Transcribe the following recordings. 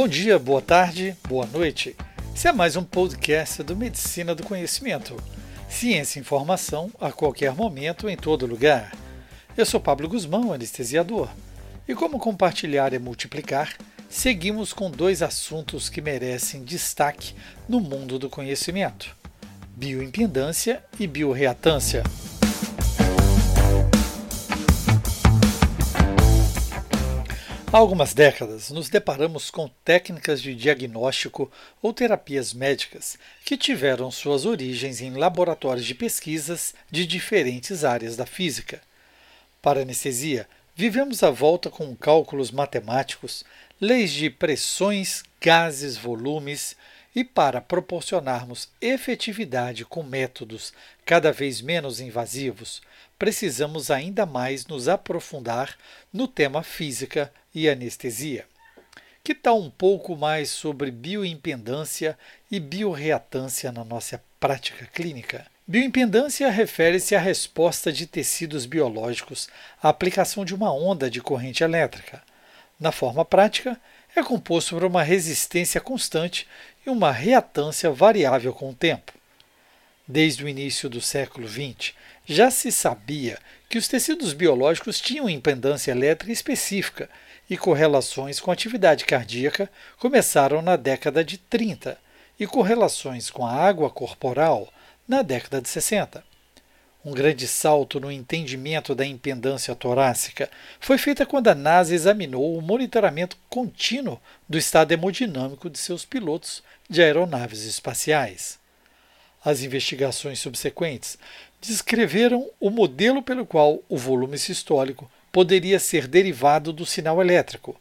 Bom dia, boa tarde, boa noite. Esse é mais um podcast do Medicina do Conhecimento. Ciência e informação a qualquer momento, em todo lugar. Eu sou Pablo Guzmão, anestesiador. E como compartilhar e multiplicar, seguimos com dois assuntos que merecem destaque no mundo do conhecimento: bioimpedância e bioreatância. Há algumas décadas, nos deparamos com técnicas de diagnóstico ou terapias médicas que tiveram suas origens em laboratórios de pesquisas de diferentes áreas da física. Para anestesia, vivemos a volta com cálculos matemáticos, leis de pressões, gases, volumes, e para proporcionarmos efetividade com métodos cada vez menos invasivos, precisamos ainda mais nos aprofundar no tema física e anestesia. Que tal um pouco mais sobre bioimpedância e bioreatância na nossa prática clínica? Bioimpedância refere-se à resposta de tecidos biológicos à aplicação de uma onda de corrente elétrica. Na forma prática, é composto por uma resistência constante e uma reatância variável com o tempo. Desde o início do século XX, já se sabia que os tecidos biológicos tinham impedância elétrica específica e correlações com a atividade cardíaca começaram na década de 30 e correlações com a água corporal na década de 60. Um grande salto no entendimento da impedância torácica foi feita quando a NASA examinou o monitoramento contínuo do estado hemodinâmico de seus pilotos de aeronaves espaciais. As investigações subsequentes descreveram o modelo pelo qual o volume sistólico poderia ser derivado do sinal elétrico.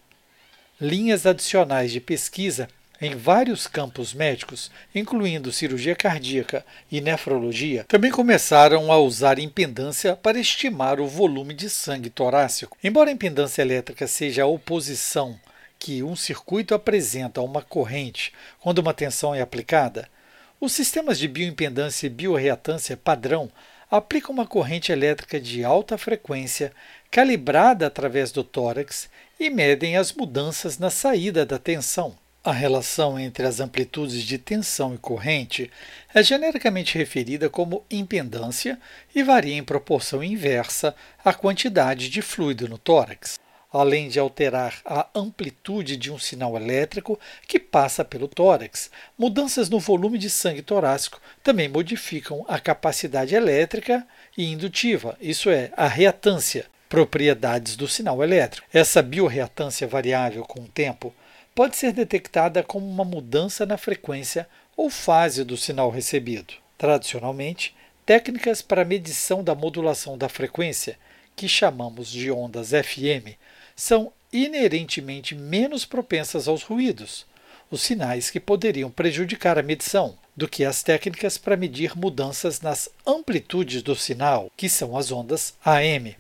Linhas adicionais de pesquisa em vários campos médicos, incluindo cirurgia cardíaca e nefrologia, também começaram a usar impedância para estimar o volume de sangue torácico. Embora a impedância elétrica seja a oposição que um circuito apresenta a uma corrente quando uma tensão é aplicada, os sistemas de bioimpedância e bioreatância padrão aplicam uma corrente elétrica de alta frequência calibrada através do tórax e medem as mudanças na saída da tensão. A relação entre as amplitudes de tensão e corrente é genericamente referida como impedância e varia em proporção inversa à quantidade de fluido no tórax, além de alterar a amplitude de um sinal elétrico que passa pelo tórax. Mudanças no volume de sangue torácico também modificam a capacidade elétrica e indutiva, isso é, a reatância, propriedades do sinal elétrico. Essa bioreatância variável com o tempo pode ser detectada como uma mudança na frequência ou fase do sinal recebido. Tradicionalmente, técnicas para medição da modulação da frequência, que chamamos de ondas FM, são inerentemente menos propensas aos ruídos, os sinais que poderiam prejudicar a medição, do que as técnicas para medir mudanças nas amplitudes do sinal, que são as ondas AM.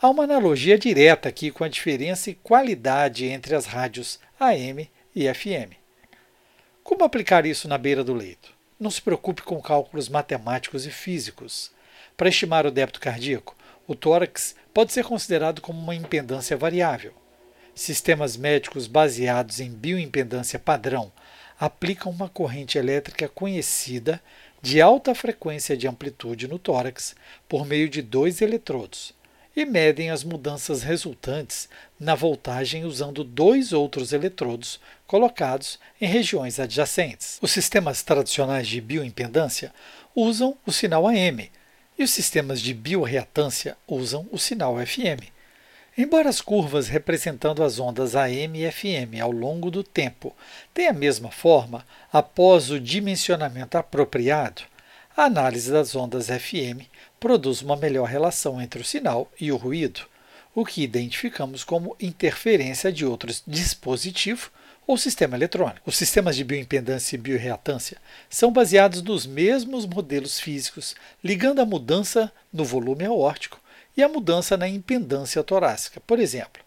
Há uma analogia direta aqui com a diferença e qualidade entre as rádios AM e FM. Como aplicar isso na beira do leito? Não se preocupe com cálculos matemáticos e físicos. Para estimar o débito cardíaco, o tórax pode ser considerado como uma impedância variável. Sistemas médicos baseados em bioimpedância padrão aplicam uma corrente elétrica conhecida de alta frequência de amplitude no tórax por meio de dois eletrodos e medem as mudanças resultantes na voltagem usando dois outros eletrodos colocados em regiões adjacentes. Os sistemas tradicionais de bioimpedância usam o sinal AM e os sistemas de bioreatância usam o sinal FM. Embora as curvas representando as ondas AM e FM ao longo do tempo tenham a mesma forma, após o dimensionamento apropriado, a análise das ondas FM produz uma melhor relação entre o sinal e o ruído, o que identificamos como interferência de outro dispositivo ou sistema eletrônico. Os sistemas de bioimpedância e bioreatância são baseados nos mesmos modelos físicos, ligando a mudança no volume aórtico e a mudança na impedância torácica. Por exemplo,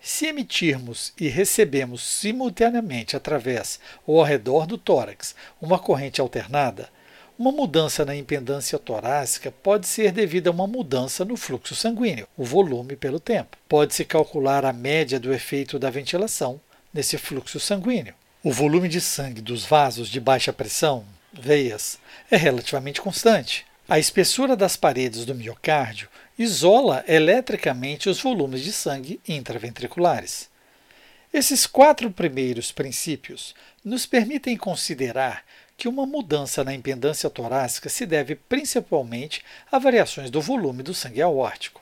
se emitirmos e recebemos simultaneamente através ou ao redor do tórax uma corrente alternada, uma mudança na impedância torácica pode ser devida a uma mudança no fluxo sanguíneo, o volume pelo tempo. Pode-se calcular a média do efeito da ventilação nesse fluxo sanguíneo. O volume de sangue dos vasos de baixa pressão, veias, é relativamente constante. A espessura das paredes do miocárdio isola eletricamente os volumes de sangue intraventriculares. Esses quatro primeiros princípios nos permitem considerar que uma mudança na impedância torácica se deve principalmente a variações do volume do sangue aórtico.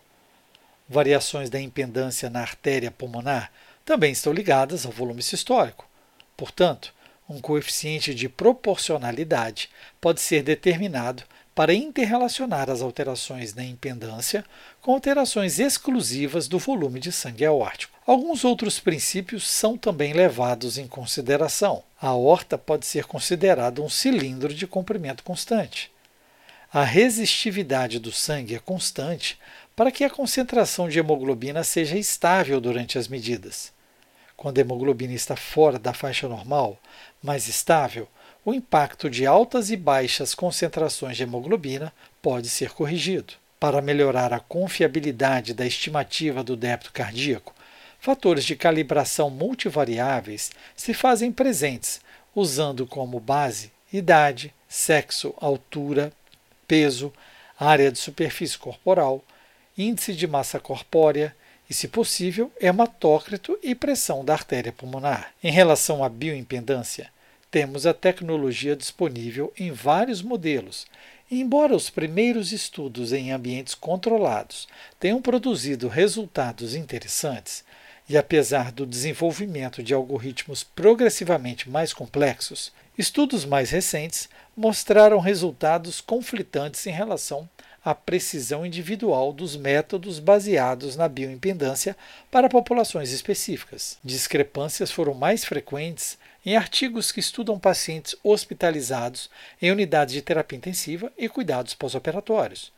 Variações da impedância na artéria pulmonar também estão ligadas ao volume sistólico. Portanto, um coeficiente de proporcionalidade pode ser determinado para interrelacionar as alterações na impedância com alterações exclusivas do volume de sangue aórtico. Alguns outros princípios são também levados em consideração. A aorta pode ser considerada um cilindro de comprimento constante. A resistividade do sangue é constante para que a concentração de hemoglobina seja estável durante as medidas. Quando a hemoglobina está fora da faixa normal, mais estável, o impacto de altas e baixas concentrações de hemoglobina pode ser corrigido. Para melhorar a confiabilidade da estimativa do débito cardíaco, fatores de calibração multivariáveis se fazem presentes, usando como base idade, sexo, altura, peso, área de superfície corporal, índice de massa corpórea e, se possível, hematócrito e pressão da artéria pulmonar. Em relação à bioimpedância, temos a tecnologia disponível em vários modelos. Embora os primeiros estudos em ambientes controlados tenham produzido resultados interessantes, e apesar do desenvolvimento de algoritmos progressivamente mais complexos, estudos mais recentes mostraram resultados conflitantes em relação à precisão individual dos métodos baseados na bioimpedância para populações específicas. Discrepâncias foram mais frequentes em artigos que estudam pacientes hospitalizados em unidades de terapia intensiva e cuidados pós-operatórios,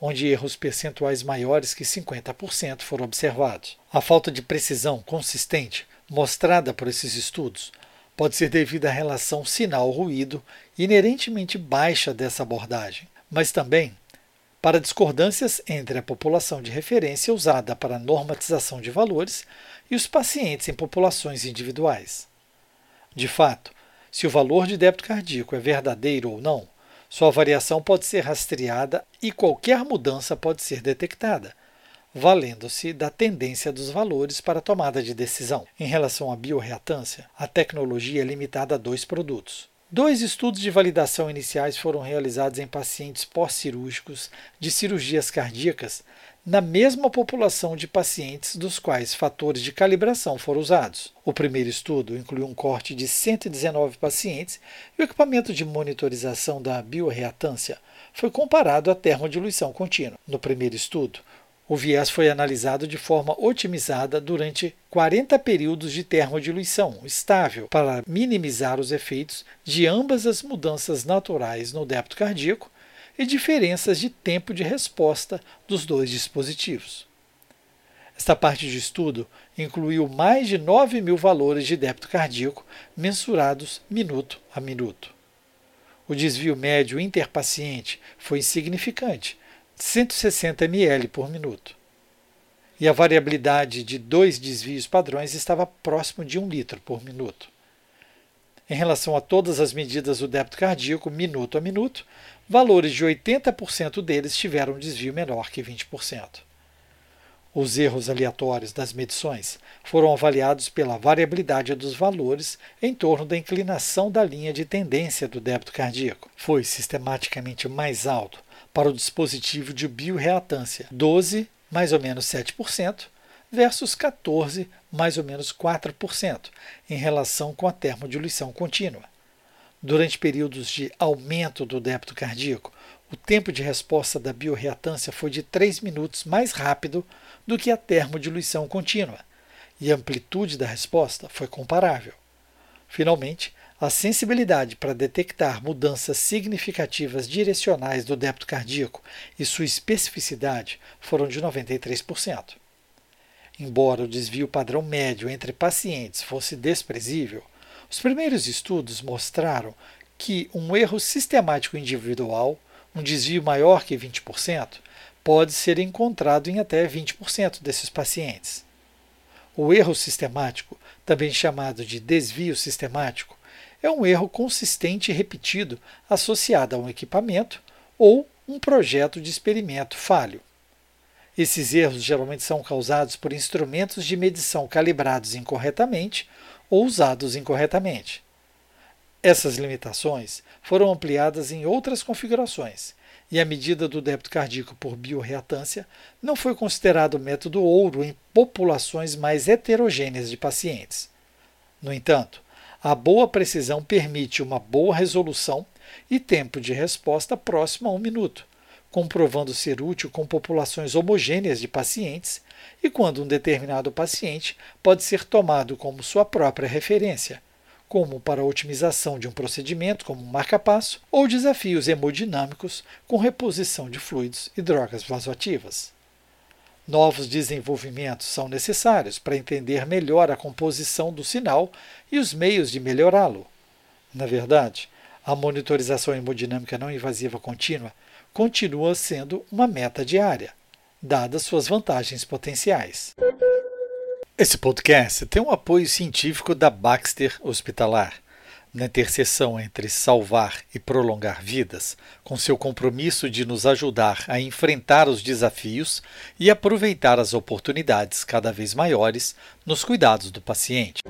onde erros percentuais maiores que 50% foram observados. A falta de precisão consistente mostrada por esses estudos pode ser devida à relação sinal-ruído inerentemente baixa dessa abordagem, mas também para discordâncias entre a população de referência usada para normatização de valores e os pacientes em populações individuais. De fato, se o valor de débito cardíaco é verdadeiro ou não, sua variação pode ser rastreada e qualquer mudança pode ser detectada, valendo-se da tendência dos valores para tomada de decisão. Em relação à bioreatância, a tecnologia é limitada a dois produtos. Dois estudos de validação iniciais foram realizados em pacientes pós-cirúrgicos de cirurgias cardíacas na mesma população de pacientes dos quais fatores de calibração foram usados. O primeiro estudo incluiu um corte de 119 pacientes e o equipamento de monitorização da bioreatância foi comparado à termodiluição contínua. No primeiro estudo, o viés foi analisado de forma otimizada durante 40 períodos de termodiluição estável para minimizar os efeitos de ambas as mudanças naturais no débito cardíaco e diferenças de tempo de resposta dos dois dispositivos. Esta parte de estudo incluiu mais de 9 mil valores de débito cardíaco mensurados minuto a minuto. O desvio médio interpaciente foi insignificante, 160 ml por minuto. E a variabilidade de dois desvios padrões estava próximo de 1 litro por minuto. Em relação a todas as medidas do débito cardíaco, minuto a minuto, valores de 80% deles tiveram um desvio menor que 20%. Os erros aleatórios das medições foram avaliados pela variabilidade dos valores em torno da inclinação da linha de tendência do débito cardíaco. Foi sistematicamente mais alto para o dispositivo de bioreatância, 12, mais ou menos 7%, versus 14, mais ou menos 4%, em relação com a termodiluição contínua. Durante períodos de aumento do débito cardíaco, o tempo de resposta da bioreatância foi de 3 minutos mais rápido do que a termodiluição contínua, e a amplitude da resposta foi comparável. Finalmente, a sensibilidade para detectar mudanças significativas direcionais do débito cardíaco e sua especificidade foram de 93%. Embora o desvio padrão médio entre pacientes fosse desprezível, os primeiros estudos mostraram que um erro sistemático individual, um desvio maior que 20%, pode ser encontrado em até 20% desses pacientes. O erro sistemático também chamado de desvio sistemático, é um erro consistente e repetido associado a um equipamento ou um projeto de experimento falho. Esses erros geralmente são causados por instrumentos de medição calibrados incorretamente ou usados incorretamente. Essas limitações foram ampliadas em outras configurações, e a medida do débito cardíaco por biorreatância não foi considerado método ouro em populações mais heterogêneas de pacientes. No entanto, a boa precisão permite uma boa resolução e tempo de resposta próximo a um minuto, comprovando ser útil com populações homogêneas de pacientes e quando um determinado paciente pode ser tomado como sua própria referência como para a otimização de um procedimento, como um marca-passo, ou desafios hemodinâmicos com reposição de fluidos e drogas vasoativas. Novos desenvolvimentos são necessários para entender melhor a composição do sinal e os meios de melhorá-lo. Na verdade, a monitorização hemodinâmica não invasiva contínua continua sendo uma meta diária, dadas suas vantagens potenciais. Esse podcast tem um apoio científico da Baxter Hospitalar, na interseção entre salvar e prolongar vidas, com seu compromisso de nos ajudar a enfrentar os desafios e aproveitar as oportunidades cada vez maiores nos cuidados do paciente.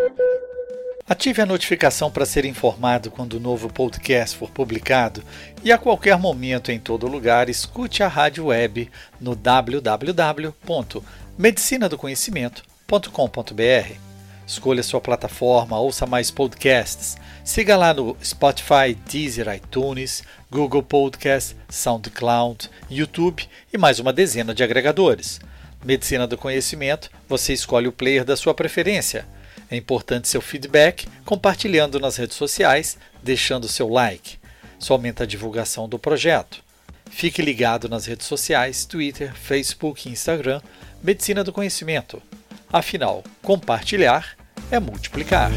Ative a notificação para ser informado quando o novo podcast for publicado e a qualquer momento em todo lugar escute a rádio web no www.medicinadoconhecimento.com www.ecoagro.com.br. Escolha sua plataforma, ouça mais podcasts. Siga lá no Spotify, Deezer, iTunes, Google Podcast, SoundCloud, YouTube e mais uma dezena de agregadores. Medicina do Conhecimento, você escolhe o player da sua preferência. É importante seu feedback, compartilhando nas redes sociais, deixando seu like. Isso aumenta a divulgação do projeto. Fique ligado nas redes sociais, Twitter, Facebook e Instagram, Medicina do Conhecimento. Afinal, compartilhar é multiplicar.